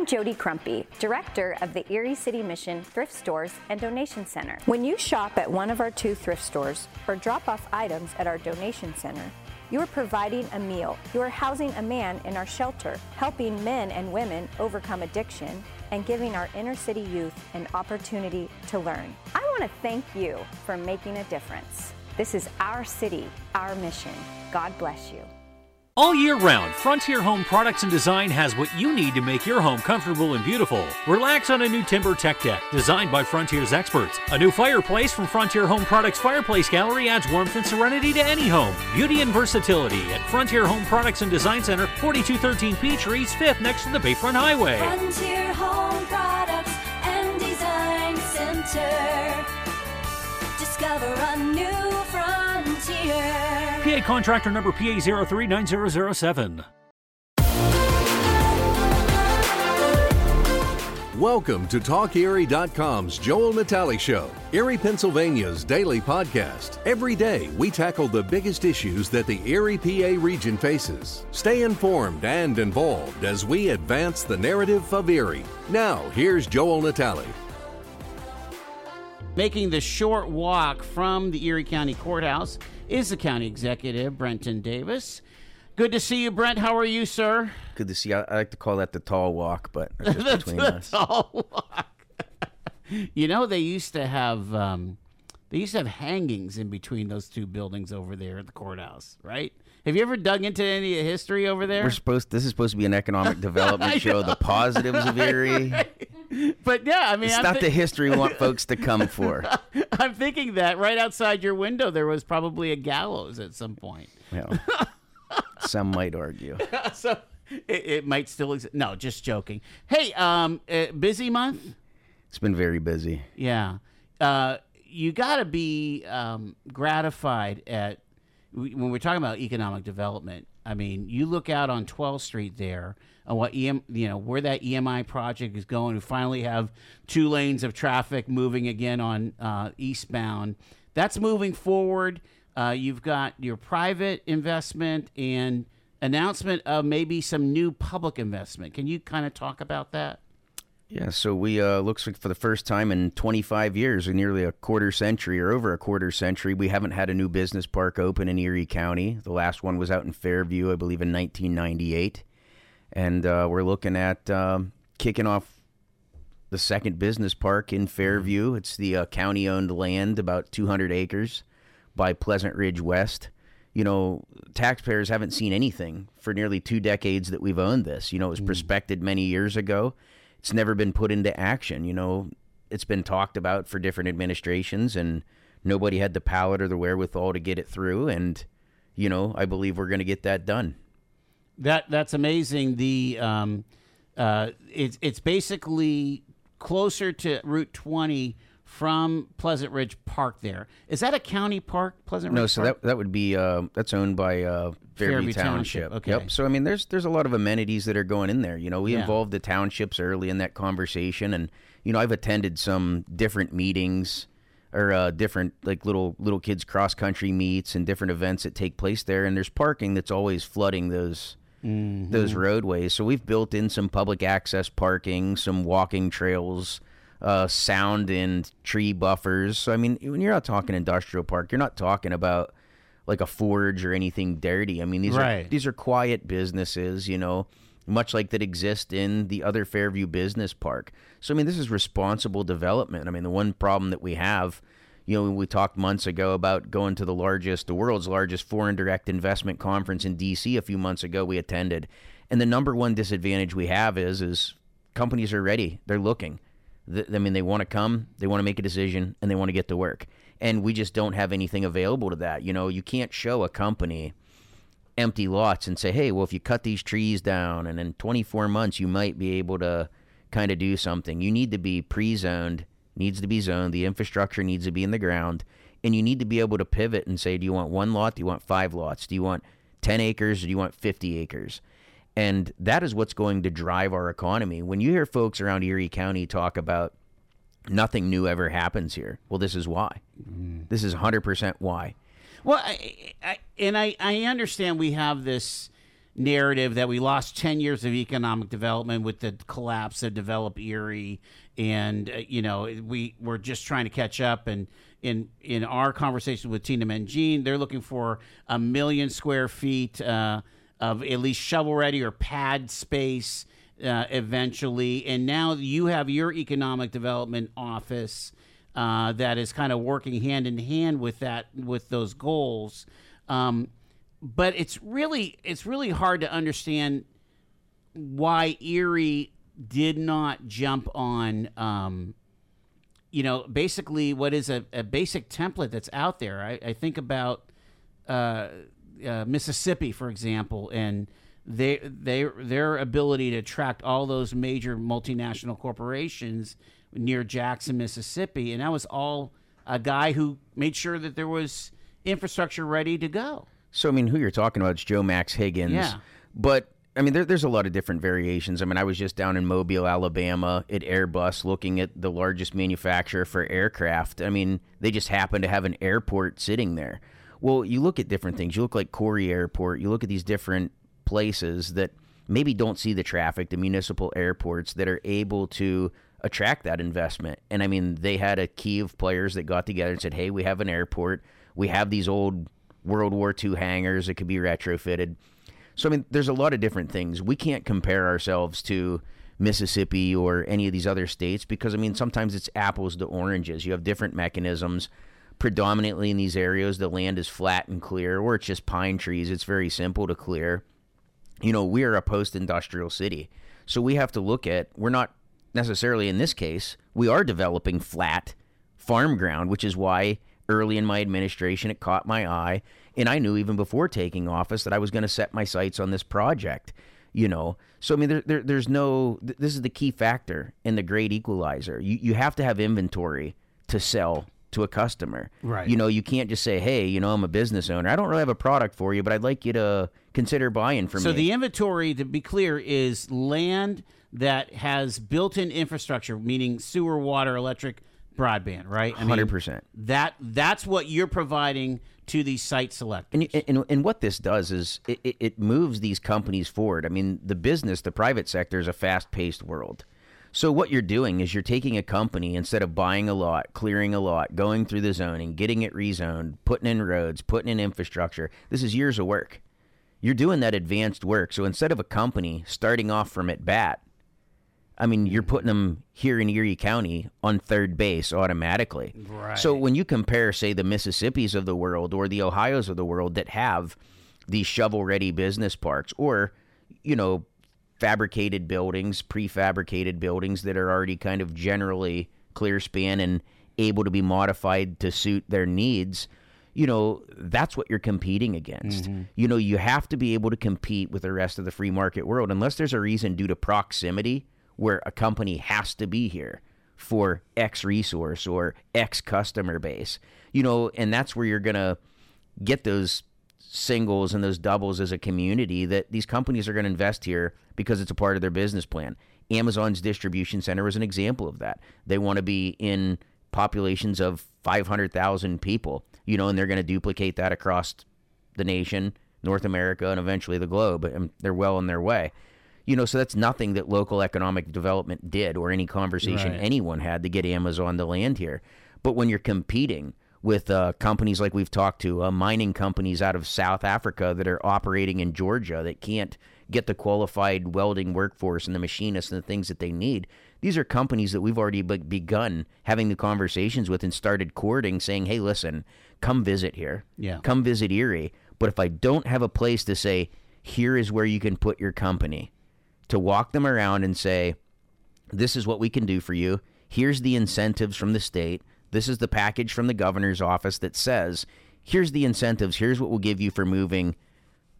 I'm Jody Crumpy, Director of the Erie City Mission Thrift Stores and Donation Center. When you shop at one of our two thrift stores or drop off items at our donation center, you are providing a meal. You are housing a man in our shelter, helping men and women overcome addiction, and giving our inner city youth an opportunity to learn. I want to thank you for making a difference. This is our city, our mission. God bless you. All year round, Frontier Home Products and Design has what you need to make your home comfortable and beautiful. Relax on a new TimberTech deck designed by Frontier's experts. A new fireplace from Frontier Home Products Fireplace Gallery adds warmth and serenity to any home. Beauty and versatility at Frontier Home Products and Design Center, 4213 Peachtree, 5th next to the Bayfront Highway. Frontier Home Products and Design Center. Discover a new frontier. PA contractor number PA 039007. Welcome to TalkErie.com's Joel Natale Show, Erie, Pennsylvania's daily podcast. Every day, we tackle the biggest issues that the Erie PA region faces. Stay informed and involved as we advance the narrative of Erie. Now, here's Joel Natale. Making the short walk from the Erie County Courthouse is the County Executive, Brenton Davis. Good to see you, Brent. How are you, sir? Good to see you. I, like to call that the tall walk, but that's just between us. tall walk. you know, they used to have um, they used to have hangings in between those two buildings over there at the courthouse, right? Have you ever dug into any history over there? We're supposed. This is supposed to be an economic development show. The positives of Erie. but yeah, I mean, It's I'm not thi- the history we want folks to come for. I'm thinking that right outside your window there was probably a gallows at some point. Well, some might argue. so it, it might still exist. No, just joking. Hey, um, uh, busy month. It's been very busy. Yeah. Uh, you got to be um, gratified at when we're talking about economic development. I mean, you look out on 12th Street there, what EM, you know, where that EMI project is going. We finally have two lanes of traffic moving again on uh, eastbound. That's moving forward. Uh, you've got your private investment and announcement of maybe some new public investment. Can you kind of talk about that? Yeah, so we uh, looks like for the first time in 25 years, or nearly a quarter century, or over a quarter century, we haven't had a new business park open in Erie County. The last one was out in Fairview, I believe, in 1998, and uh, we're looking at um, kicking off the second business park in Fairview. It's the uh, county-owned land, about 200 acres, by Pleasant Ridge West. You know, taxpayers haven't seen anything for nearly two decades that we've owned this. You know, it was prospected many years ago it's never been put into action. You know, it's been talked about for different administrations, and nobody had the palate or the wherewithal to get it through. And you know, I believe we're going to get that done. That that's amazing. The um, uh, it's it's basically closer to Route 20 from Pleasant Ridge Park. There is that a county park, Pleasant Ridge. No, so Park? that that would be uh, that's owned by uh, Fairview, Fairview Township. Township, okay. Yep. So I mean, there's there's a lot of amenities that are going in there. You know, we Yeah. involved the townships early in that conversation, and you know, I've attended some different meetings or uh, different like little little kids cross country meets and different events that take place there. And there's parking that's always flooding those those roadways. So we've built in some public access parking, some walking trails. Uh, sound and tree buffers. So I mean, when you're not talking industrial park, you're not talking about like a forge or anything dirty. I mean, these are these are quiet businesses, you know, much like that exist in the other Fairview Business Park. So I mean, this is responsible development. I mean, the one problem that we have, you know, we talked months ago about going to the largest, the world's largest foreign direct investment conference in DC a few months ago we attended. And the number one disadvantage we have is is companies are ready. They're looking. I mean, they want to come, they want to make a decision, and they want to get to work. And we just don't have anything available to that. You know, you can't show a company empty lots and say, hey, well, if you cut these trees down and in 24 months you might be able to kind of do something. You need to be pre zoned, needs to be zoned, the infrastructure needs to be in the ground, and you need to be able to pivot and say, do you want one lot? Do you want five lots? Do you want 10 acres? Or do you want 50 acres? And that is what's going to drive our economy. When you hear folks around Erie County talk about nothing new ever happens here, well, this is why. Mm. This is 100% why. Well, I, I, and I, I understand we have this narrative that we lost 10 years of economic development with the collapse of develop erie and uh, you know we we're just trying to catch up. And in in our conversation with tina mangine they're looking for a million square feet uh, of at least shovel ready or pad space uh, eventually. And now you have your economic development office uh, that is kind of working hand in hand with that with those goals. Um, but it's really it's really hard to understand why Erie did not jump on um, you know basically what is a, a basic template that's out there I, I think about uh, uh, Mississippi for example and they they their ability to attract all those major multinational corporations near Jackson Mississippi and that was all a guy who made sure that there was infrastructure ready to go So I mean, who you're talking about is Joe Max Higgins. Yeah. But I mean, there, there's a lot of different variations. I mean, I was just down in Mobile, Alabama, at Airbus, looking at the largest manufacturer for aircraft. I mean, they just happen to have an airport sitting there. Well, you look at different things. You look like Corry Airport. You look at these different places that maybe don't see the traffic, the municipal airports that are able to attract that investment. And I mean, they had a key of players that got together and said, "Hey, we have an airport. We have these old World War II hangars that could be retrofitted." So I mean, there's a lot of different things. We can't compare ourselves to Mississippi or any of these other states because I mean, sometimes it's apples to oranges. You have different mechanisms. Predominantly in these areas, the land is flat and clear, or it's just pine trees. It's very simple to clear. You know, we are a post-industrial city, so we have to look at. We're not necessarily in this case. We are developing flat farm ground, which is why early in my administration it caught my eye and I knew even before taking office that I was going to set my sights on this project you know? So I mean there, there there's no th- this is the key factor in the great equalizer. You you have to have inventory to sell to a customer. Right. you know you can't just say hey you know I'm a business owner. I don't really have a product for you but I'd like you to consider buying from So me. So the inventory, to be clear, is land that has built-in infrastructure, meaning sewer, water, electric, broadband, right? I mean, 100%. That that's what you're providing to these site selectors. And, and and what this does is it, it, it moves these companies forward. I mean, the business, the private sector is a fast paced world. So what you're doing is you're taking a company instead of buying a lot, clearing a lot, going through the zoning, getting it rezoned, putting in roads, putting in infrastructure. This is years of work. You're doing that advanced work. So instead of a company starting off from at bat, I mean, you're putting them here in Erie County on third base automatically. Right. So when you compare, say, the Mississippis of the world or the Ohio's of the world that have these shovel-ready business parks, or you know, fabricated buildings, prefabricated buildings that are already kind of generally clear span and able to be modified to suit their needs. You know, that's what you're competing against. Mm-hmm. You know, you have to be able to compete with the rest of the free market world unless there's a reason due to proximity where a company has to be here for X resource or X customer base. You know, and that's where you're going to get those singles and those doubles as a community that these companies are going to invest here because it's a part of their business plan. Amazon's distribution center is an example of that. They want to be in populations of 500,000 people, you know, and they're going to duplicate that across the nation, North America, and eventually the globe. And they're well on their way. You know, so that's nothing that local economic development did or any conversation Right. anyone had to get Amazon to land here. But when you're competing with uh, companies like we've talked to, uh, mining companies out of South Africa that are operating in Georgia that can't get the qualified welding workforce and the machinists and the things that they need. These are companies that we've already be- begun having the conversations with and started courting, saying, hey, listen, come visit here. Yeah. Come visit Erie. But if I don't have a place to say, here is where you can put your company, to walk them around and say, this is what we can do for you. Here's the incentives from the state. This is the package from the governor's office that says, here's the incentives. Here's what we'll give you for moving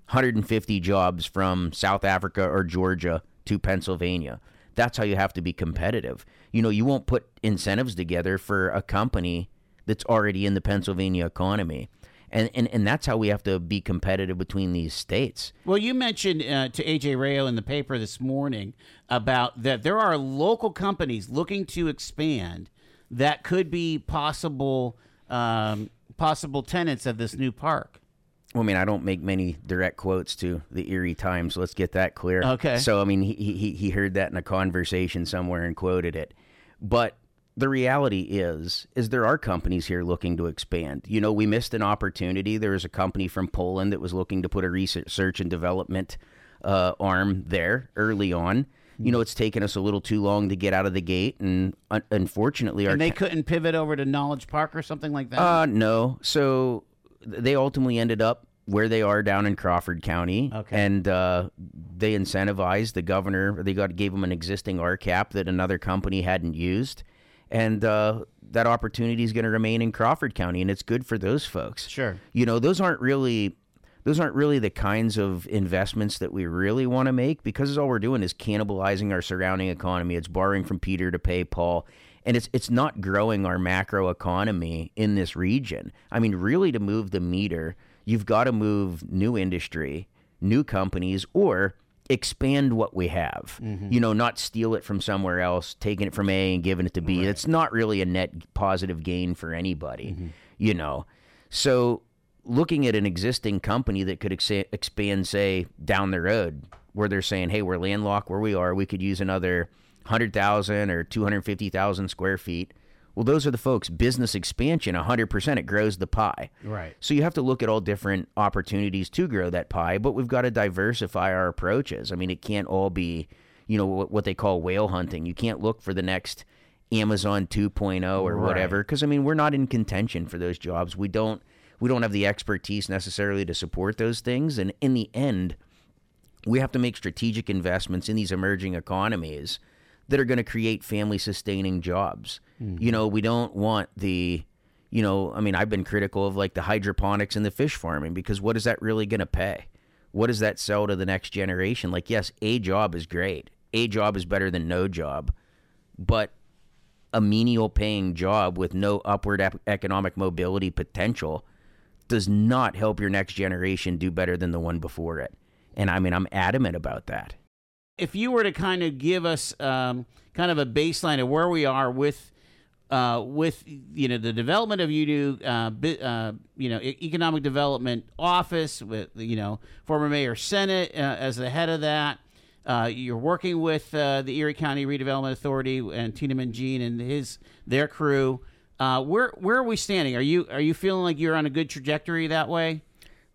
150 jobs from South Africa or Georgia to Pennsylvania. That's how you have to be competitive. You know, you won't put incentives together for a company that's already in the Pennsylvania economy. And, and, and that's how we have to be competitive between these states. Well, you mentioned uh, to AJ Rao in the paper this morning about that there are local companies looking to expand that could be possible um, possible tenants of this new park. Well, I mean, I don't make many direct quotes to the Erie Times. Let's get that clear. Okay. So, I mean, he he he heard that in a conversation somewhere and quoted it. But the reality is, is there are companies here looking to expand. You know, we missed an opportunity. There was a company from Poland that was looking to put a research and development uh, arm there early on. You know, it's taken us a little too long to get out of the gate, and un- unfortunately, our And they couldn't pivot over to Knowledge Park or something like that. uh, no. So they ultimately ended up where they are down in Crawford County. Okay. And uh, they incentivized the governor. They got gave him an existing RCAP that another company hadn't used, and uh, that opportunity is going to remain in Crawford County, and it's good for those folks. Sure. You know, those aren't really. Those aren't really the kinds of investments that we really want to make because all we're doing is cannibalizing our surrounding economy. It's borrowing from Peter to pay Paul, and it's it's not growing our macro economy in this region. I mean, really, to move the meter, you've got to move new industry, new companies, or expand what we have. Mm-hmm. You know, not steal it from somewhere else, taking it from A and giving it to B. It's not really a net positive gain for anybody. Mm-hmm. You know, so looking at an existing company that could ex- expand, say, down the road, where they're saying, "Hey, we're landlocked where we are. We could use another hundred thousand or two hundred fifty thousand square feet." Well, those are the folks. Business expansion, hundred percent, it grows the pie. Right. So you have to look at all different opportunities to grow that pie, but we've got to diversify our approaches. I mean, it can't all be, you know, what, what they call whale hunting. You can't look for the next Amazon 2.0 or Right. whatever because I mean, we're not in contention for those jobs. We don't we don't have the expertise necessarily to support those things and in the end, we have to make strategic investments in these emerging economies that are going to create family sustaining jobs. You mm-hmm. know, we don't want the you know, I mean, I've been critical of like the hydroponics and the fish farming because what is that really going to pay? What does that sell to the next generation? Like, yes, a job is great. A job is better than no job. But a menial paying job with no upward ep- economic mobility potential does not help your next generation do better than the one before it. And I mean, I'm adamant about that. If you were to kind of give us um, kind of a baseline of where we are with uh, with you know the development of UDU, uh, bi- uh, you know economic development office with you know former mayor Sinnott uh, as the head of that. Uh, you're working with uh, the Erie County Redevelopment Authority and Tina Mangine and his their crew. Where where are we standing? Are you are you feeling like you're on a good trajectory that way?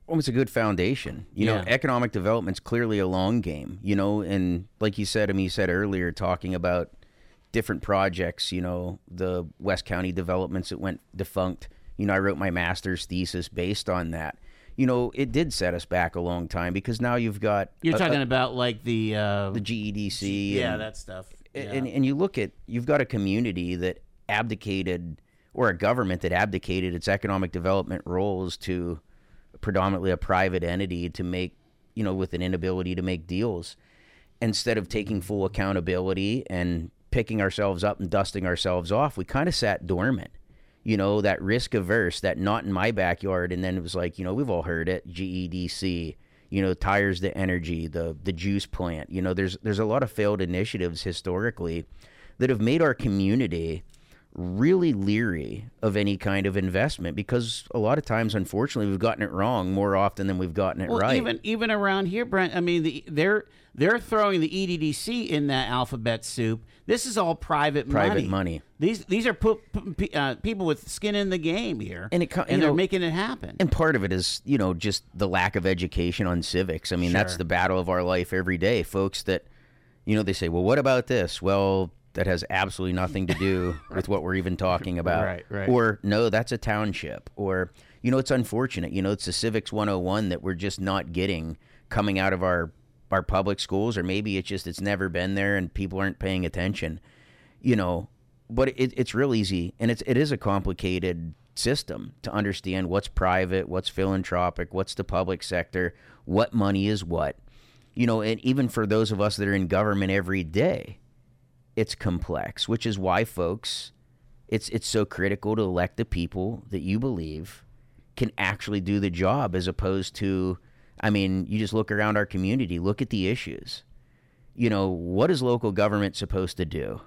It's a good foundation. You know, Yeah. economic development's clearly a long game, you know, and like you said, I mean, you said earlier talking about different projects, you know, the West County developments that went defunct. You know, I wrote my master's thesis based on that. You know, it did set us back a long time because now you've got You're a- talking a- about like the uh, the GEDC. yeah and- that stuff. and, and you look at you've got a community that abdicated or a government that abdicated its economic development roles to predominantly a private entity to make you know with an inability to make deals. Instead of taking full accountability and picking ourselves up and dusting ourselves off we kind of sat dormant you know that risk averse that not in my backyard. And then it was like you know we've all heard it GEDC you know tires the energy the the juice plant. You know there's there's a lot of failed initiatives historically that have made our community really leery of any kind of investment because a lot of times unfortunately we've gotten it wrong more often than we've gotten it Well, right even even around here, Brent. I mean, the, they're they're throwing the EDDC in that alphabet soup. This is all private, money. Private money. money. These these are uh, people with skin in the game here, And it co- you they're know- making it happen. And part of it is, you know, just the lack of education on civics. I mean, that's the battle of our life every day. Folks that, you know, they say, well, what about this? Well, that has absolutely nothing to do with what we're even talking about. Right, right. Or, no, that's a township. Or, you know, it's unfortunate. You know, it's the Civics 101 that we're just not getting coming out of our, our public schools. Or maybe it's just, it's never been there and people aren't paying attention. You know, but it, it's real easy and it's it is a complicated system to understand what's private what's philanthropic what's the public sector what money is what you know and even for those of us that are in government every day it's complex which is why folks it's it's so critical to elect the people that you believe can actually do the job as opposed to i mean you just look around our community look at the issues you know what is local government supposed to do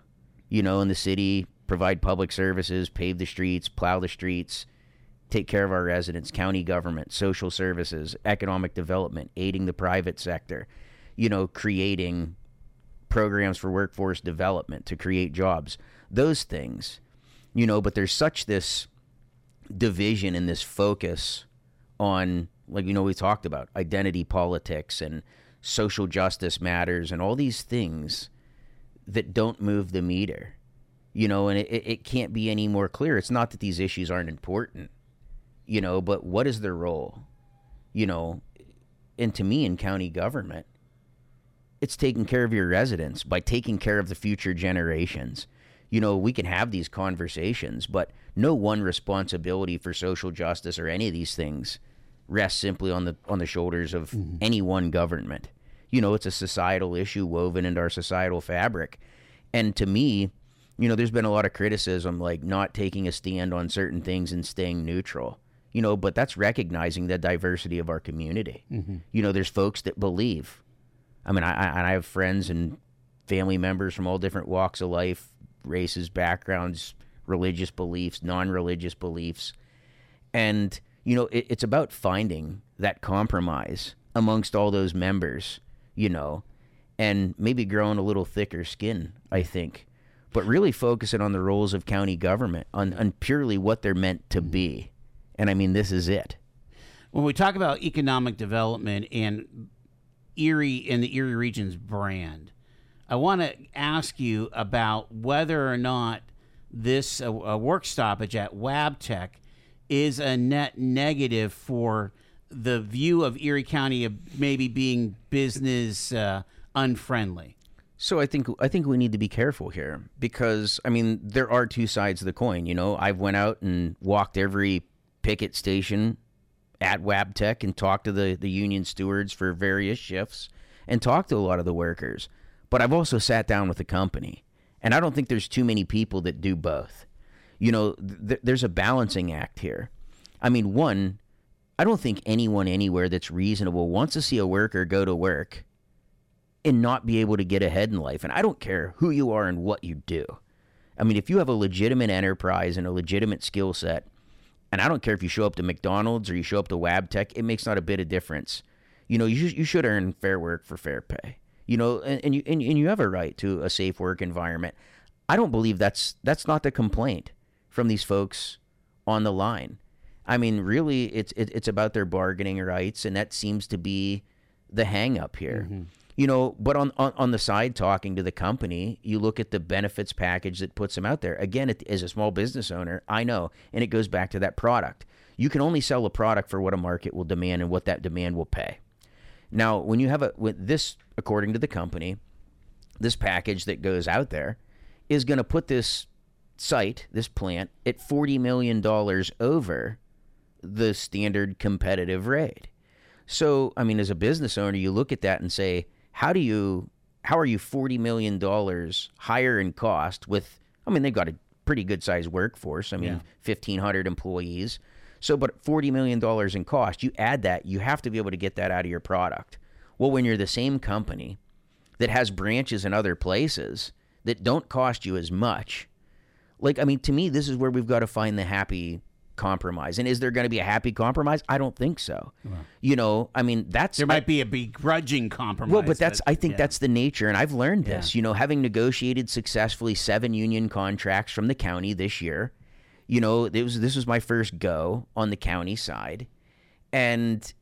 you know, in the city, provide public services, pave the streets, plow the streets. take care of our residents, county government, social services, economic development, aiding the private sector, you know, creating programs for workforce development to create jobs, those things, you know, but there's such this division and this focus on, like, you know, we talked about identity politics and social justice matters and all these things that don't move the meter, you know, and it, it can't be any more clear. It's not that these issues aren't important you know, but what is their role? You know, and to me in county government, it's taking care of your residents by taking care of the future generations. You know, we can have these conversations, but no one responsibility for social justice or any of these things rests simply on the on the shoulders of mm-hmm. any one government. You know, it's a societal issue woven into our societal fabric. And to me, you know, there's been a lot of criticism like not taking a stand on certain things and staying neutral you know, but that's recognizing the diversity of our community. Mm-hmm. You know, there's folks that believe. I mean, I, I I have friends and family members from all different walks of life, races, backgrounds, religious beliefs, non-religious beliefs, and you know, it, it's about finding that compromise amongst all those members. You know, and maybe growing a little thicker skin. I think. But really focusing on the roles of county government, on, on purely what they're meant to be. And I mean, this is it. when we talk about economic development and Erie and the Erie region's brand, I want to ask you about whether or not this uh, uh, work stoppage at Wabtec is a net negative for the view of Erie County of maybe being business uh, unfriendly. So I think I think we need to be careful here because I mean there are two sides of the coin. You know, I've went out and walked every picket station at Wabtec and talked to the the union stewards for various shifts and talked to a lot of the workers. But I've also sat down with the company, and I don't think there's too many people that do both. You know, th- there's a balancing act here. I mean, one, I don't think anyone anywhere that's reasonable wants to see a worker go to work and not be able to get ahead in life. And I don't care who you are and what you do. I mean, if you have a legitimate enterprise and a legitimate skill set, and I don't care if you show up to McDonald's or you show up to Wabtec, it makes not a bit of difference. You know, you, you should earn fair work for fair pay. You know, and, and you and, and you have a right to a safe work environment. I don't believe that's that's not the complaint from these folks on the line. I mean, really, it's it, it's about their bargaining rights, and that seems to be the hang up here. Mm-hmm. You know, but on, on on the side, talking to the company, you look at the benefits package that puts them out there. Again, it, as a small business owner, I know, and it goes back to that product. You can only sell a product for what a market will demand and what that demand will pay. Now, when you have a with this, according to the company, this package that goes out there is going to put this site, this plant, at forty million dollars over the standard competitive rate. So, I mean, as a business owner, you look at that and say, how do you, how are you forty million dollars higher in cost with? I mean, they've got a pretty good sized workforce. I mean, Yeah. fifteen hundred employees. So, but forty million dollars in cost, you add that, you have to be able to get that out of your product. Well, when you're the same company that has branches in other places that don't cost you as much, like I mean, to me, this is where we've got to find the happy compromise. And is there going to be a happy compromise? I don't think so. You know, I mean, that's There might be a begrudging compromise. well, but that's I think yeah. that's the nature, and I've learned this. You know, having negotiated successfully seven union contracts from the county this year, you know, it was this was my first go on the county side, and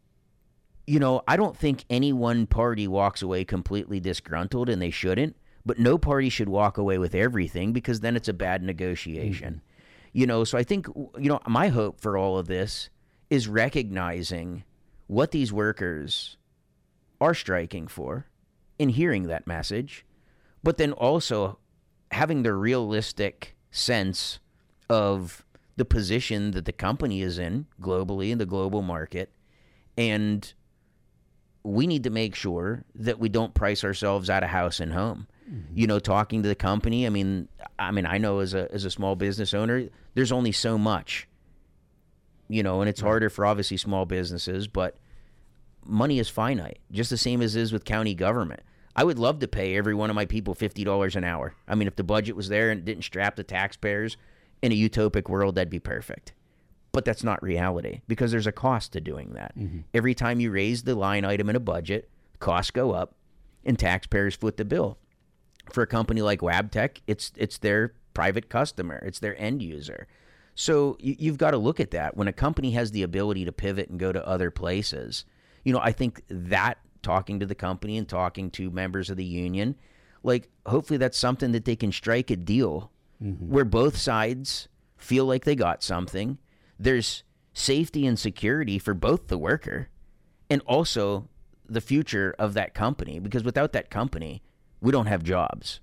you know, I don't think any one party walks away completely disgruntled, and they shouldn't. But no party should walk away with everything because then it's a bad negotiation. Mm-hmm. You know, so I think you know my hope for all of this is recognizing what these workers are striking for in hearing that message, but then also having the realistic sense of the position that the company is in globally in the global market. And we need to make sure that we don't price ourselves out of house and home. You know, talking to the company, I mean I mean I know as a as a small business owner, there's only so much. You know, and it's harder for obviously small businesses, but money is finite, just the same as is with county government. I would love to pay every one of my people fifty dollars an hour. I mean, if the budget was there and didn't strap the taxpayers in a utopic world, that'd be perfect. But that's not reality because there's a cost to doing that. Mm-hmm. Every time you raise the line item in a budget, costs go up and taxpayers foot the bill. For a company like Wabtec, it's it's their private customer, it's their end user. So you, you've got to look at that. When a company has the ability to pivot and go to other places, you know, I think that talking to the company and talking to members of the union, like hopefully that's something that they can strike a deal mm-hmm. where both sides feel like they got something. There's safety and security for both the worker and also the future of that company because without that company, we don't have jobs.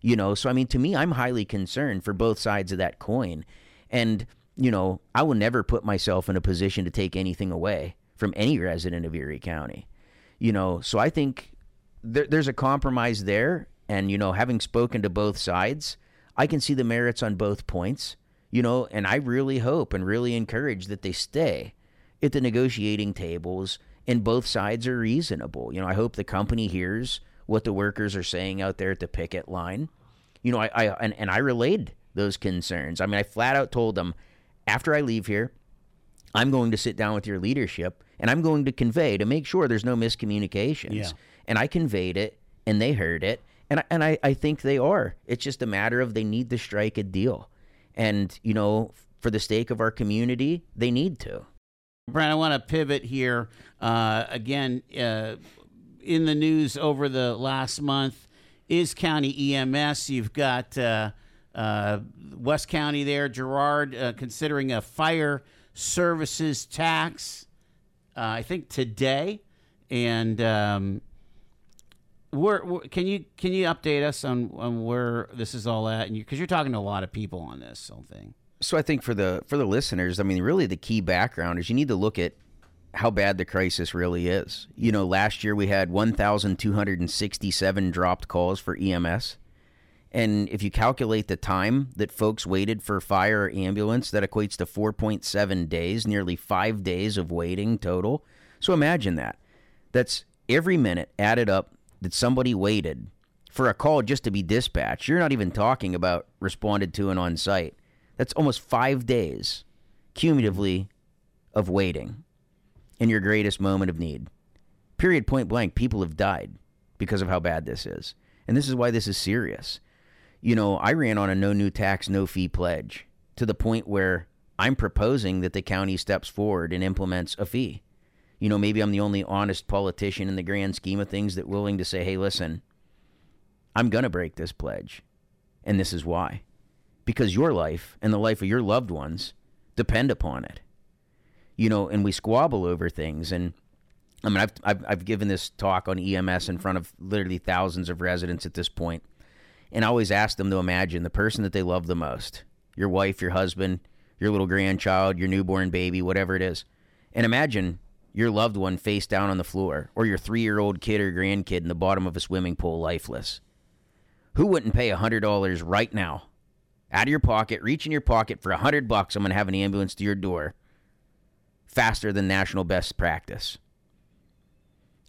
You know, so I mean to me I'm highly concerned for both sides of that coin. And, you know, I will never put myself in a position to take anything away from any resident of Erie County. You know, so I think there, there's a compromise there. And, you know, having spoken to both sides, I can see the merits on both points, you know, and I really hope and really encourage that they stay at the negotiating tables and both sides are reasonable. You know, I hope the company hears what the workers are saying out there at the picket line. You know, I, I and, and I relayed those concerns. I mean, I flat out told them after I leave here, I'm going to sit down with your leadership and I'm going to convey to make sure there's no miscommunications. Yeah. And I conveyed it and they heard it. And I, and I, I think they are. It's just a matter of they need to strike a deal. And, you know, for the sake of our community, they need to. Brent, I want to pivot here. Uh, again, uh, in the news over the last month is County EMS. You've got uh, uh, West County there, Girard, uh, considering a fire services tax, uh, I think today. And um, where, where- can you can you update us on, on where this is all at? And because you, are talking to a lot of people on this whole thing. So I think for the for the listeners, I mean, really the key background is you need to look at how bad the crisis really is. You know, last year we had 1,267 dropped calls for EMS. And if you calculate the time that folks waited for fire or ambulance, that equates to 4.7 days, nearly five days of waiting total. So imagine that. That's every minute added up that somebody waited for a call just to be dispatched. You're not even talking about responded to and on site. That's almost five days cumulatively of waiting in your greatest moment of need. Period, point blank. People have died because of how bad this is. And this is why this is serious. You know, I ran on a no new tax, no fee pledge to the point where I'm proposing that the county steps forward and implements a fee. You know, maybe I'm the only honest politician in the grand scheme of things that willing to say, hey, listen, I'm going to break this pledge. And this is why. Because your life and the life of your loved ones depend upon it. You know, and we squabble over things. And I mean, I've, I've, I've given this talk on EMS in front of literally thousands of residents at this. And I always ask them to imagine the person that they love the most your wife, your husband, your little grandchild, your newborn baby, whatever it is. And imagine your loved one face down on the floor, or your three year old kid or grandkid in the bottom of a swimming pool, lifeless. Who wouldn't pay a $100 right now? Out of your pocket, reach in your pocket for a 100 bucks. I'm going to have an ambulance to your door faster than national best practice.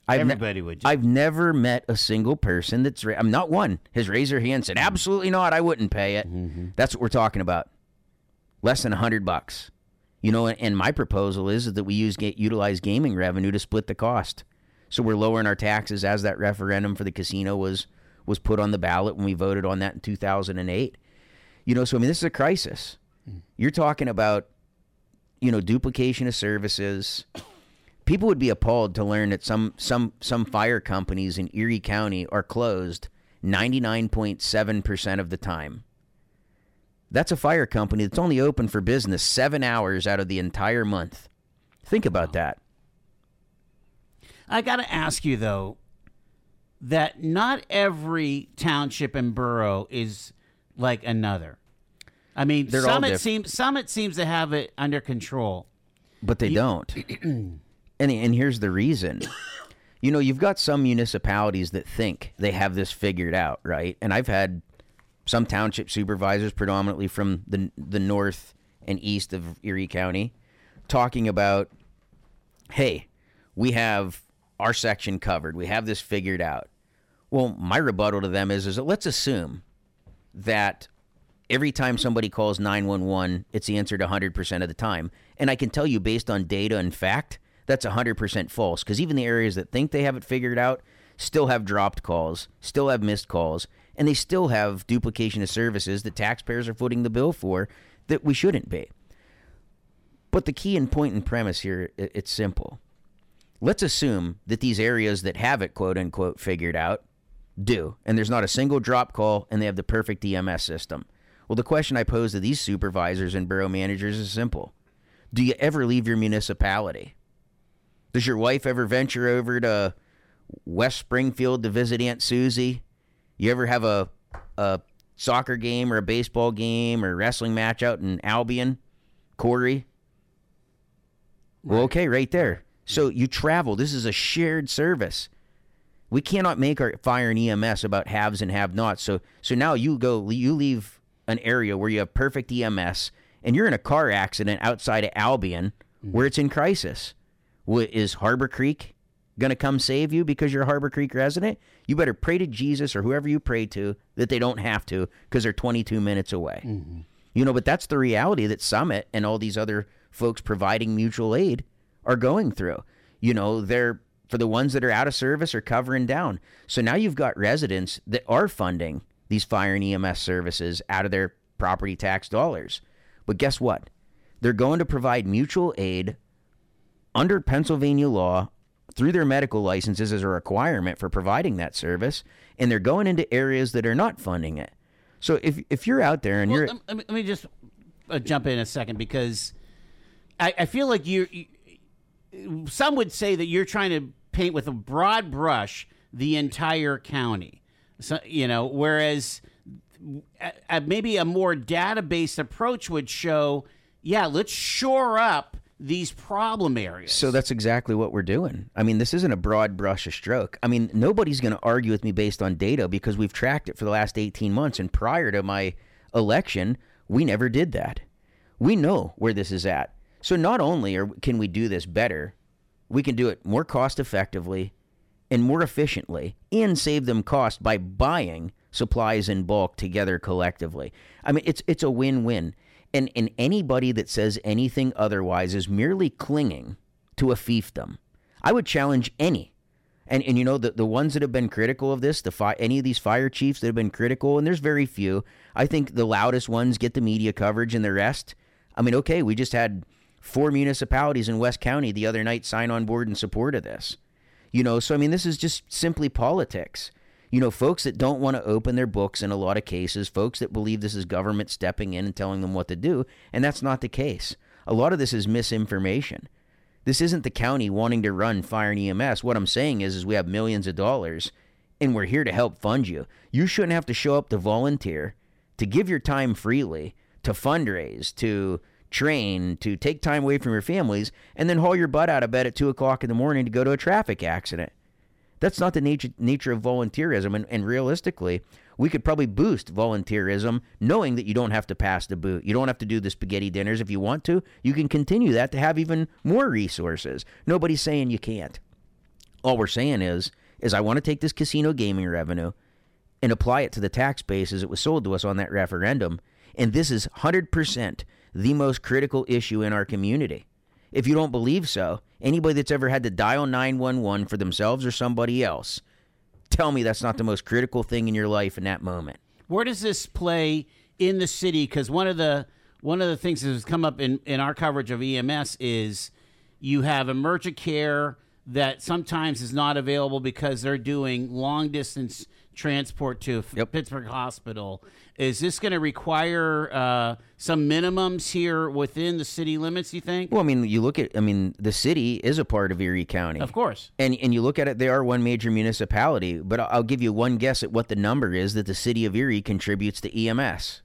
I've ne- Everybody would. I've never met a single person that's. Ra- I'm not one has raised their hand and said absolutely not. I wouldn't pay it. Mm-hmm. That's what we're talking about. Less than a hundred bucks. You know, and my proposal is that we use ga- utilize gaming revenue to split the cost. So we're lowering our taxes as that referendum for the casino was was put on the ballot when we voted on that in 2008. You know, so I mean, this is a crisis. Hmm. You're talking about, you know, duplication of services. People would be appalled to learn that some some some fire companies in Erie County are closed 99.7% of the time. That's a fire company that's only open for business 7 hours out of the entire month. Think about that. I got to ask you though that not every township and borough is like another. I mean, They're all diff- seems Summit seems to have it under control. But they don't. and and here's the reason. You know, you've got some municipalities that think they have this figured out, right? And I've had some township supervisors, predominantly from the the north and east of Erie County, talking about, "Hey, we have our section covered. We have this figured out." Well, my rebuttal to them is, is that let's assume that every time somebody calls 911, it's answered 100% of the time. And I can tell you, based on data and fact, that's 100% false because even the areas that think they have it figured out still have dropped calls, still have missed calls, and they still have duplication of services that taxpayers are footing the bill for that we shouldn't be. But the key and point and premise here, it's simple. Let's assume that these areas that have it, quote unquote, figured out do, and there's not a single drop call, and they have the perfect EMS system. Well, the question I pose to these supervisors and borough managers is simple Do you ever leave your municipality? Does your wife ever venture over to West Springfield to visit Aunt Susie? You ever have a, a soccer game or a baseball game or wrestling match out in Albion, Corry? Well, okay, right there. So you travel. This is a shared service. We cannot make our fire and EMS about haves and have-nots. So so now you go you leave an area where you have perfect EMS and you're in a car accident outside of Albion where it's in crisis. What is Harborcreek going to come save you because you're a Harborcreek resident? You better pray to Jesus or whoever you pray to that they don't have to because they're 22 minutes away. Mm-hmm. You know, but that's the reality that Summit and all these other folks providing mutual aid are going through. You know, they're for the ones that are out of service or covering down. So now you've got residents that are funding these fire and EMS services out of their property tax dollars. But guess what? They're going to provide mutual aid under Pennsylvania law through their medical licenses as a requirement for providing that service, and they're going into areas that are not funding it. So if if you're out there and Well, you're let, me, let me just uh, jump in a second because I, I feel like you're. You, some would say that you're trying to paint with a broad brush the entire county. So you know, whereas uh, uh, maybe a more data-based approach would show, yeah, let's shore up these problem areas. So that's exactly what we're doing. I mean, this isn't a broad brush stroke. I mean, nobody's going to argue with me based on data because we've tracked it for the last 18 months. And prior to my election, we never did that. We know where this is at. So not only are, can we do this better, we can do it more cost effectively and more efficiently and save them cost by buying supplies in bulk together collectively. I mean, it's it's a win-win. And and anybody that says anything otherwise is merely clinging to a fiefdom. I would challenge any. And and you know the the ones that have been critical of this, the fi- any of these fire chiefs that have been critical, and there's very few. I think the loudest ones get the media coverage, and the rest. I mean, okay, we just had four municipalities in West County the other night sign on board in support of this. You know, so I mean, this is just simply politics. You know, folks that don't want to open their books in a lot of cases, folks that believe this is government stepping in and telling them what to do, and that's not the case. A lot of this is misinformation. This isn't the county wanting to run fire and EMS. What I'm saying is, is we have millions of dollars, and we're here to help fund you. You shouldn't have to show up to volunteer, to give your time freely, to fundraise, to train, to take time away from your families, and then haul your butt out of bed at two o'clock in the morning to go to a traffic accident. That's not the nature nature of volunteerism, and, and realistically, we could probably boost volunteerism, knowing that you don't have to pass the boot. You don't have to do the spaghetti dinners if you want to. You can continue that to have even more resources. Nobody's saying you can't. All we're saying is, is I want to take this casino gaming revenue and apply it to the tax base as it was sold to us on that referendum. And this is 100% the most critical issue in our community. If you don't believe so, anybody that's ever had to dial 911 for themselves or somebody else, tell me that's not the most critical thing in your life in that moment. Where does this play in the city? Because one of the one of the things that has come up in, in our coverage of EMS is you have emergent care that sometimes is not available because they're doing long distance transport to F- Yep. Pittsburgh Hospital. Is this going to require uh, some minimums here within the city limits? You think? Well, I mean, you look at, I mean, the city is a part of Erie County. of course. And and you look at it, they are one major municipality. But I'll I'll give you one guess at what the number is that the city of Erie contributes to EMS.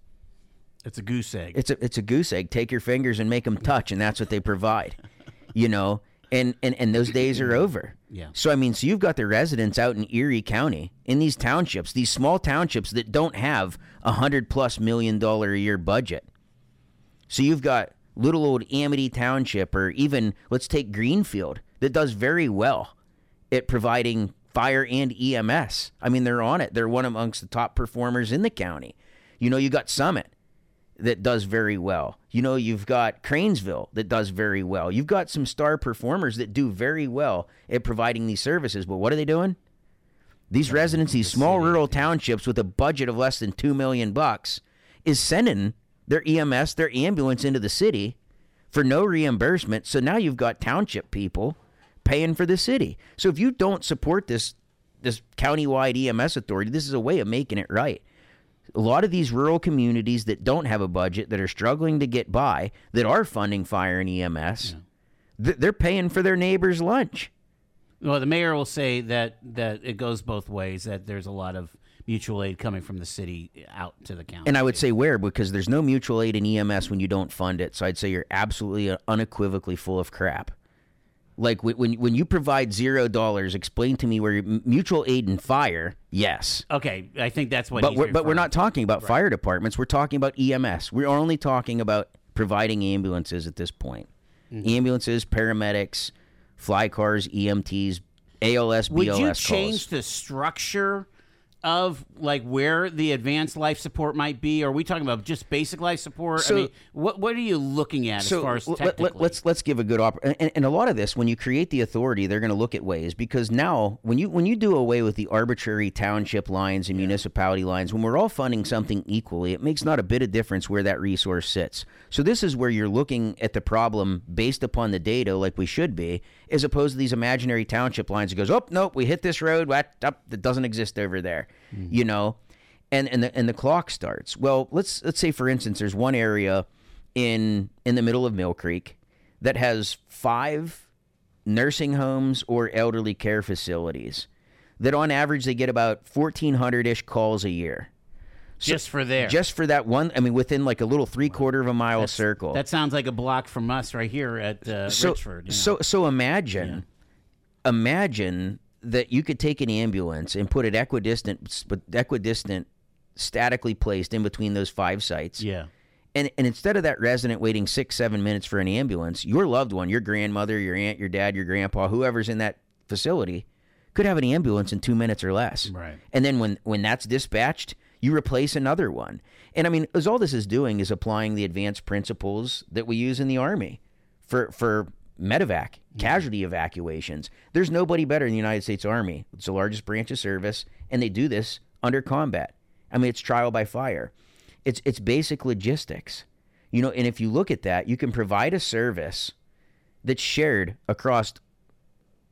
It's a goose egg. It's a it's a goose egg. Take your fingers and make them touch, and that's what they provide. you know, and and and those days are over. Yeah. So I mean, so you've got the residents out in Erie County in these townships, these small townships that don't have a hundred plus million dollar a year budget. So you've got little old Amity Township, or even let's take Greenfield, that does very well at providing fire and EMS. I mean, they're on it. They're one amongst the top performers in the county. You know, you got Summit that does very well. You know, you've got Cranesville that does very well. You've got some star performers that do very well at providing these services. But what are they doing? These residents, these small rural townships with a budget of less than two million bucks, is sending their EMS, their ambulance into the city for no reimbursement. So now you've got township people paying for the city. So if you don't support this this countywide EMS authority, this is a way of making it right. A lot of these rural communities that don't have a budget, that are struggling to get by, that are funding fire and EMS, th- they're paying for their neighbor's lunch. Well, the mayor will say that that it goes both ways. That there's a lot of mutual aid coming from the city out to the county. And I would say where because there's no mutual aid in EMS when you don't fund it. So I'd say you're absolutely unequivocally full of crap. Like when when, when you provide zero dollars, explain to me where mutual aid and fire. Yes, okay, I think that's what. but we're, but we're not talking about fire departments. We're talking about EMS. We're only talking about providing ambulances at this point. Mm-hmm. Ambulances, paramedics, fly cars, EMTs, ALS, Would BLS you calls. change the structure of like where the advanced life support might be? Or are we talking about just basic life support? So- I mean, what what are you looking at as far as technically? let, us let's give a good op- and, and a lot of this when you create the authority they're going to look at ways because now when you when you do away with the arbitrary township lines and municipality lines when we're all funding something equally it makes not a bit of difference where that resource sits so this is where you're looking at the problem based upon the data like we should be as opposed to these imaginary township lines it goes oh nope we hit this road what up that doesn't exist over there mm-hmm. you know? And and the and the clock starts. Well, let's let's say for instance, there's one area in in the middle of Millcreek that has five nursing homes or elderly care facilities that on average they get about 1400 ish calls a year just for there. just for that one i mean within like a little three quarter of a mile circle that sounds like a block from us right here at uh, so, Richford. you know. So so imagine, imagine that you could take an ambulance and put it equidistant, but equidistant, statically placed in between those five sites. yeah. And and instead of that resident waiting six seven minutes for an ambulance, your loved one, your grandmother, your aunt, your dad, your grandpa, whoever's in that facility, could have an ambulance in two minutes or less. Right. And then when when that's dispatched, you replace another one. And I mean, as all this is doing is applying the advanced principles that we use in the army for for medevac, casualty evacuations. There's nobody better in the United States Army. It's the largest branch of service, and they do this under combat. I mean, it's trial by fire. It's it's basic logistics. You know, and if you look at that, you can provide a service that's shared across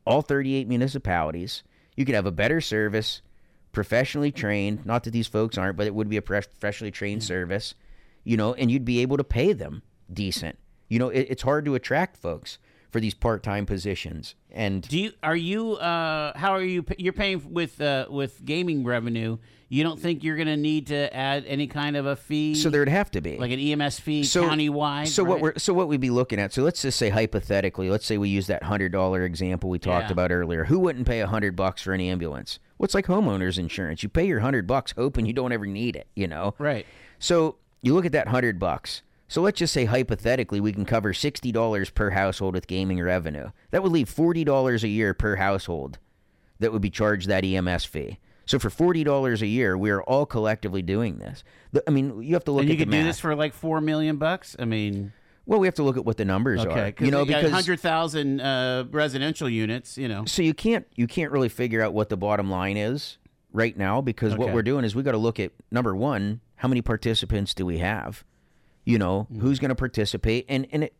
all 38 municipalities. You could have a better service, professionally trained. Not that these folks aren't, but it would be a professionally trained service, you know, and you'd be able to pay them decent. You know, it, it's hard to attract folks for these part time positions. And Do you are you uh how are you you're paying with uh with gaming revenue? You don't think you're going to need to add any kind of a fee? so there'd have to be. like an EMS fee so countywide. So what we're so what we'd be looking at. So let's just say hypothetically, let's say we use that hundred dollar example we talked Yeah. about earlier. Who wouldn't pay a hundred bucks for an ambulance? What's like homeowners insurance? You pay your hundred bucks hoping you don't ever need it. You know. right. So you look at that hundred bucks. So let's just say hypothetically we can cover sixty dollars per household with gaming revenue. That would leave forty dollars a year per household that would be charged that EMS fee. So for forty dollars a year, we are all collectively doing this. The- I mean, you have to look And you could do this for like 4 million bucks? I mean, well, we have to look at what the numbers okay, are. You know, because 100,000 uh residential units, you know. so you can't you can't really figure out what the bottom line is right now because what we're doing is we got to look at number one, how many participants do we have? You know, Mm-hmm. who's going to participate, and and it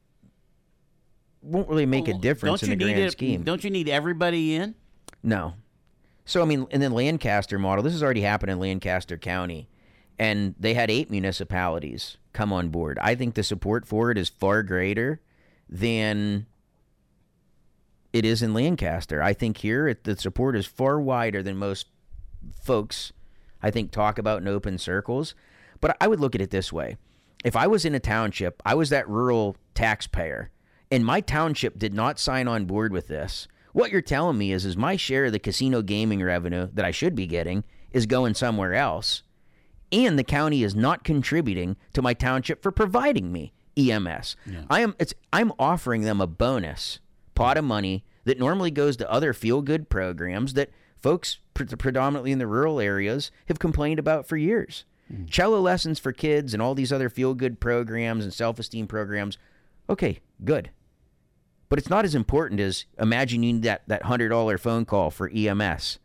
won't really make a difference don't in the grand it- scheme. Don't you need everybody in? No. So I mean, in the Lancaster model, this has already happened in Lancaster County, and they had eight municipalities come on board. I think the support for it is far greater than it is in Lancaster. I think here it, the support is far wider than most folks, I think, talk about in open circles. But I would look at it this way: if I was in a township, I was that rural taxpayer, and my township did not sign on board with this. What you're telling me is, is my share of the casino gaming revenue that I should be getting is going somewhere else, and the county is not contributing to my township for providing me EMS. I am it's I'm offering them a bonus pot of money that normally goes to other feel good programs that folks pre- predominantly in the rural areas have complained about for years. Hmm. Cello lessons for kids and all these other feel good programs and self esteem programs. Okay, good. But it's not as important as need that, that $100 phone call for EMS.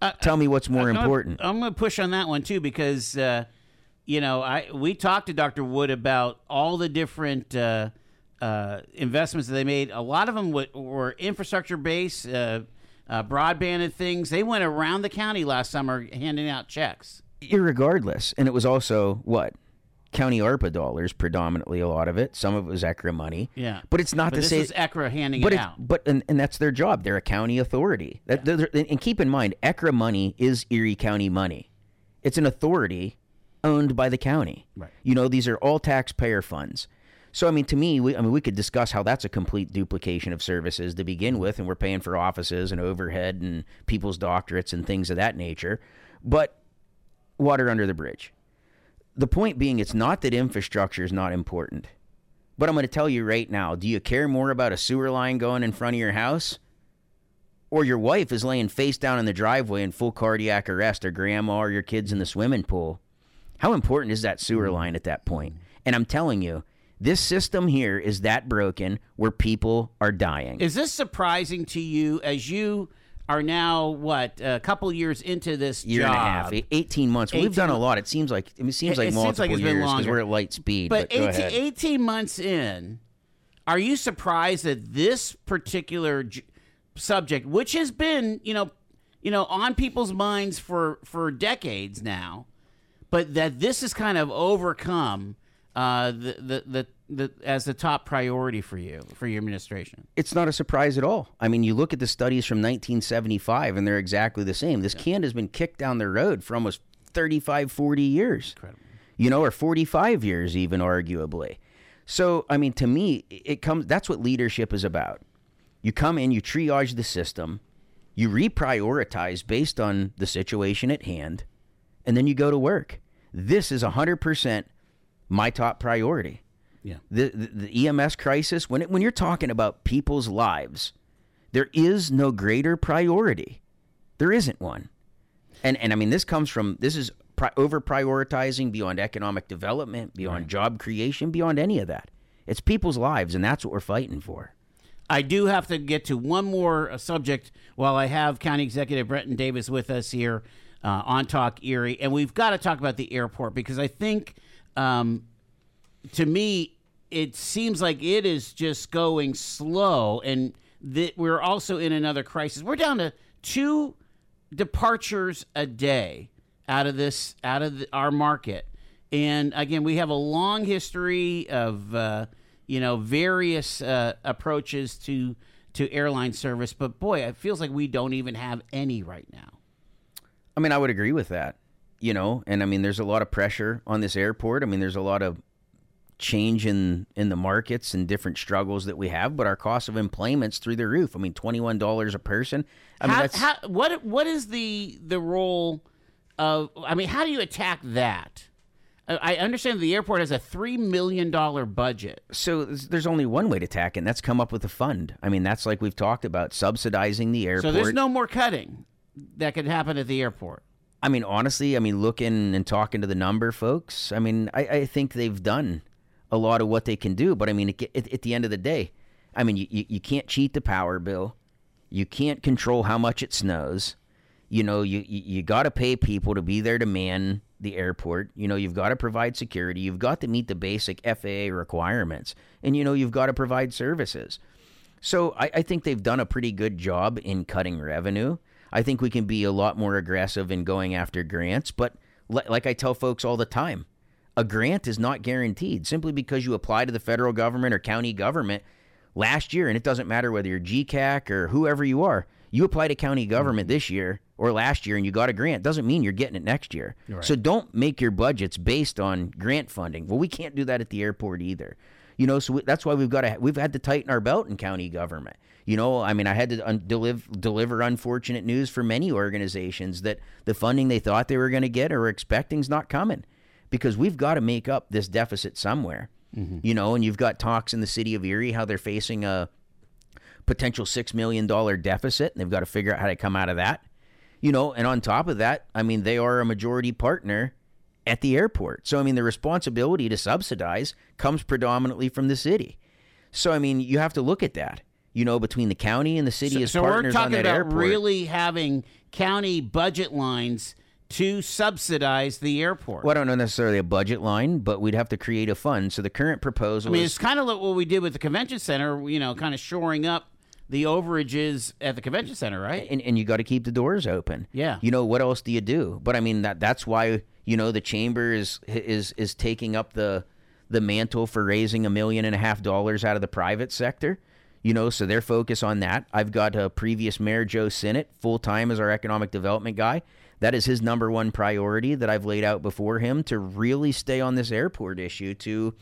Uh, Tell me what's more I'm gonna- important. I'm going to push on that one too because uh, you know I we talked to Dr. Wood about all the different uh, uh, investments that they made. A lot of them were, were infrastructure based, uh, uh, broadband and things. They went around the county last summer handing out checks. Irregardless. And it was also what? County ARPA dollars, predominantly a lot of it. Some of it was ECGRA money. Yeah, But it's not but to this say was ECGRA handing but it out. but and, and that's their job. They're a county authority. That, they're- and keep in mind, ECGRA money is Erie County money. It's an authority owned by the county. Right. You know, these are all taxpayer funds. So I mean, to me, we, I mean, we could discuss how that's a complete duplication of services to begin with, and we're paying for offices and overhead and people's doctorates and things of that nature. But water under the bridge. The point being, it's not that infrastructure is not important. But I'm going to tell you right now do you care more about a sewer line going in front of your house? Or your wife is laying face down in the driveway in full cardiac arrest, or grandma or your kids in the swimming pool? How important is that sewer mm-hmm. line at that point? And I'm telling you, this system here is that broken where people are dying. Is this surprising to you as you are now what a couple years into this Year job? and a half, e- 18 months. We've done a lot. It seems like it seems like it seems multiple like it's years because we're at light speed. But But, 18, 18 months in, are you surprised that this particular j- subject, which has been, you know, you know, on people's minds for for decades now, but that this has kind of overcome uh, the, the the the as the top priority for you for your administration? it's not a surprise at all. I mean, you look at the studies from 1975 and they're exactly the same. This can has been kicked down the road for almost 35, 40 years. Incredible. You know, or 45 years even arguably. So, I mean, to me, it comes that's what leadership is about. You come in, you triage the system, you reprioritize based on the situation at hand, and then you go to work. This is 100% my top priority Yeah. the, the, the EMS crisis, when, it, when you're talking about people's lives, there is no greater priority. There isn't one. And, and I mean, this comes from this is pri- over prioritizing beyond economic development, beyond job creation, beyond any of that. It's people's lives, and that's what we're fighting for. I do have to get to one more uh, subject while I have County Executive Brenton Davis with us here uh, on Talk Erie, and we've got to talk about the airport because I think, um, to me, it seems like it is just going slow, and that we're also in another crisis. We're down to two departures a day out of this out of the, our market and again we have a long history of uh, you know various uh, approaches to to airline service but boy it feels like we don't even have any right now I mean, I would agree with that. You know, and I mean, there's a lot of pressure on this airport. I mean, there's a lot of change in in the markets and different struggles that we have, but our cost of employment's through the roof. I mean, twenty one dollars a person. I mean, that's how, what what is the the role of i mean how do you attack that I understand the airport has a three million dollar budget. so. there's- There's only one way to attack it, and that's come up with a fund. I mean, that's like we've talked about subsidizing the airport. So there's no more cutting that could happen at the airport. I mean, honestly, I mean, looking and talking to the number folks, I mean, I, I think they've done a lot of what they can do. But I mean, at, at, at the end of the day, I mean, you, you, you can't cheat the power bill. You can't control how much it snows. You know, you, you, you got to pay people to be there to man the airport. You know, you've got to provide security. You've got to meet the basic FAA requirements. And, you know, you've got to provide services. So I, I think they've done a pretty good job in cutting revenue. I think we can be a lot more aggressive in going after grants. But li- like I tell folks all the time, a grant is not guaranteed simply because you apply to the federal government or county government last year, and it doesn't matter whether you're GECAC or whoever you are. You apply to county government mm-hmm. this year or last year and you got a grant doesn't mean you're getting it next year. So don't make your budgets based on grant funding. Well, we can't do that at the airport either. You know, so we, that's why we've got to we've had to tighten our belt in county government. You know, I mean, I had to un- deliver deliver unfortunate news for many organizations that the funding they thought they were going to get or were expecting is not coming because we've got to make up this deficit somewhere. Mm-hmm. You know, and you've got talks in the city of Erie how they're facing a potential six million dollar deficit, and they've got to figure out how to come out of that. You know, and on top of that, I mean, they are a majority partner at the airport. So I mean, the responsibility to subsidize comes predominantly from the city. So I mean, you have to look at that. You know, between the county and the city So, as so we're partners on talking that about airport. really having county budget lines to subsidize the airport. well, I don't know necessarily a budget line, but we'd have to create a fund. So the current proposal I mean, is it's kind of like what we did with the convention center. You know, kind of shoring up the overages at the convention center, right? and, and you got to keep the doors open. Yeah. You know what else do you do? But I mean that that's why you know the chamber is is is taking up the the mantle for raising a million and a half dollars out of the private sector. You know, so they're focused on that. I've got a previous mayor Joe Sinnott full time as our economic development guy. That is his number one priority that I've laid out before him to really stay on this airport issue to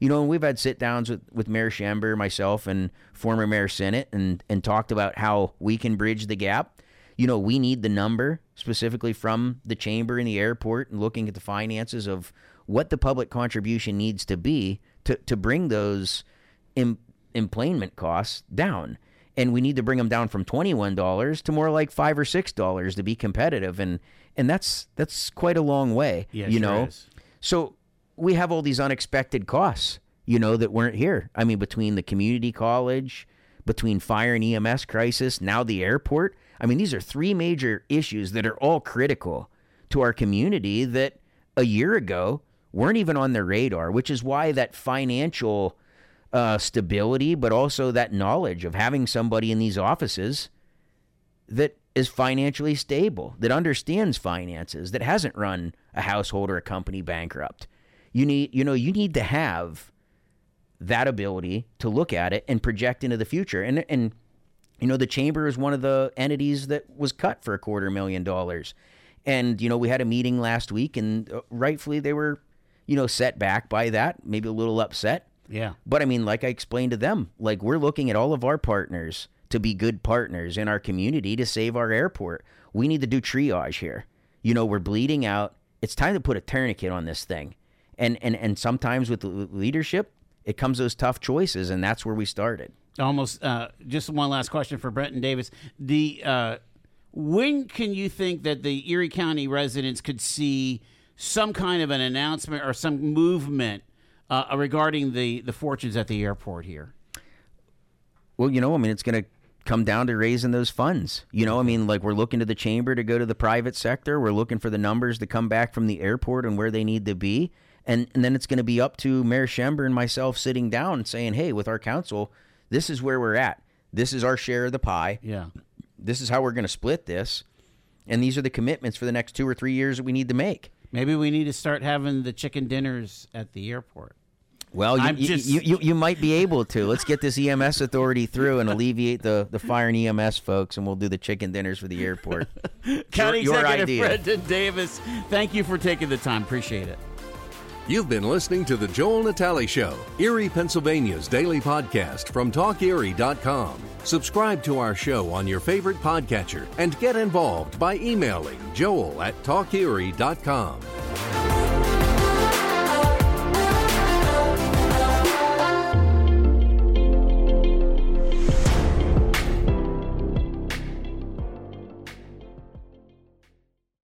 you know, we've had sit downs with, with Mayor Schember, myself, and former Mayor Sinnott, and, and talked about how we can bridge the gap. You know, we need the number specifically from the chamber and the airport and looking at the finances of what the public contribution needs to be to, to bring those em, employment costs down. And we need to bring them down from $21 to more like 5 or $6 to be competitive. And, and that's, that's quite a long way, Yeah, you sure know? is. So we have all these unexpected costs, you know, that weren't here. I mean, between the community college, between fire and EMS crisis, now the airport. I mean, these are three major issues that are all critical to our community that a year ago weren't even on their radar, which is why that financial uh, stability, but also that knowledge of having somebody in these offices that is financially stable, that understands finances, that hasn't run a household or a company bankrupt. You need, you know, you need to have that ability to look at it and project into the future. And and you know, the chamber is one of the entities that was cut for a quarter million dollars. And you know, we had a meeting last week, and uh, rightfully they were, you know, set back by that, maybe a little upset. Yeah. But I mean, like I explained to them, like we're looking at all of our partners to be good partners in our community to save our airport. We need to do triage here. You know, we're bleeding out. It's time to put a tourniquet on this thing. And and and sometimes with leadership, it comes those tough choices, and that's where we started. Almost. Uh, just one last question for Brenton Davis. The uh, when can you think that the Erie County residents could see some kind of an announcement or some movement uh, regarding the the fortunes at the airport here? Well, you know, I mean, it's going to come down to raising those funds. You know, I mean, like we're looking to the chamber to go to the private sector. We're looking for the numbers to come back from the airport and where they need to be. And, and then it's going to be up to Mayor Schember and myself sitting down and saying, hey, with our council, this is where we're at. This is our share of the pie. Yeah. This is how we're going to split this. And these are the commitments for the next two or three years that we need to make. Maybe we need to start having the chicken dinners at the airport. Well, you, you, just- you, you, you might be able to. Let's get this EMS authority through and alleviate the, the fire and EMS folks, and we'll do the chicken dinners for the airport. County your Executive idea. Brenton Davis, thank you for taking the time. Appreciate it. You've been listening to The Joel Natali Show, Erie, Pennsylvania's daily podcast from TalkErie.com. Subscribe to our show on your favorite podcatcher and get involved by emailing joel at TalkErie.com.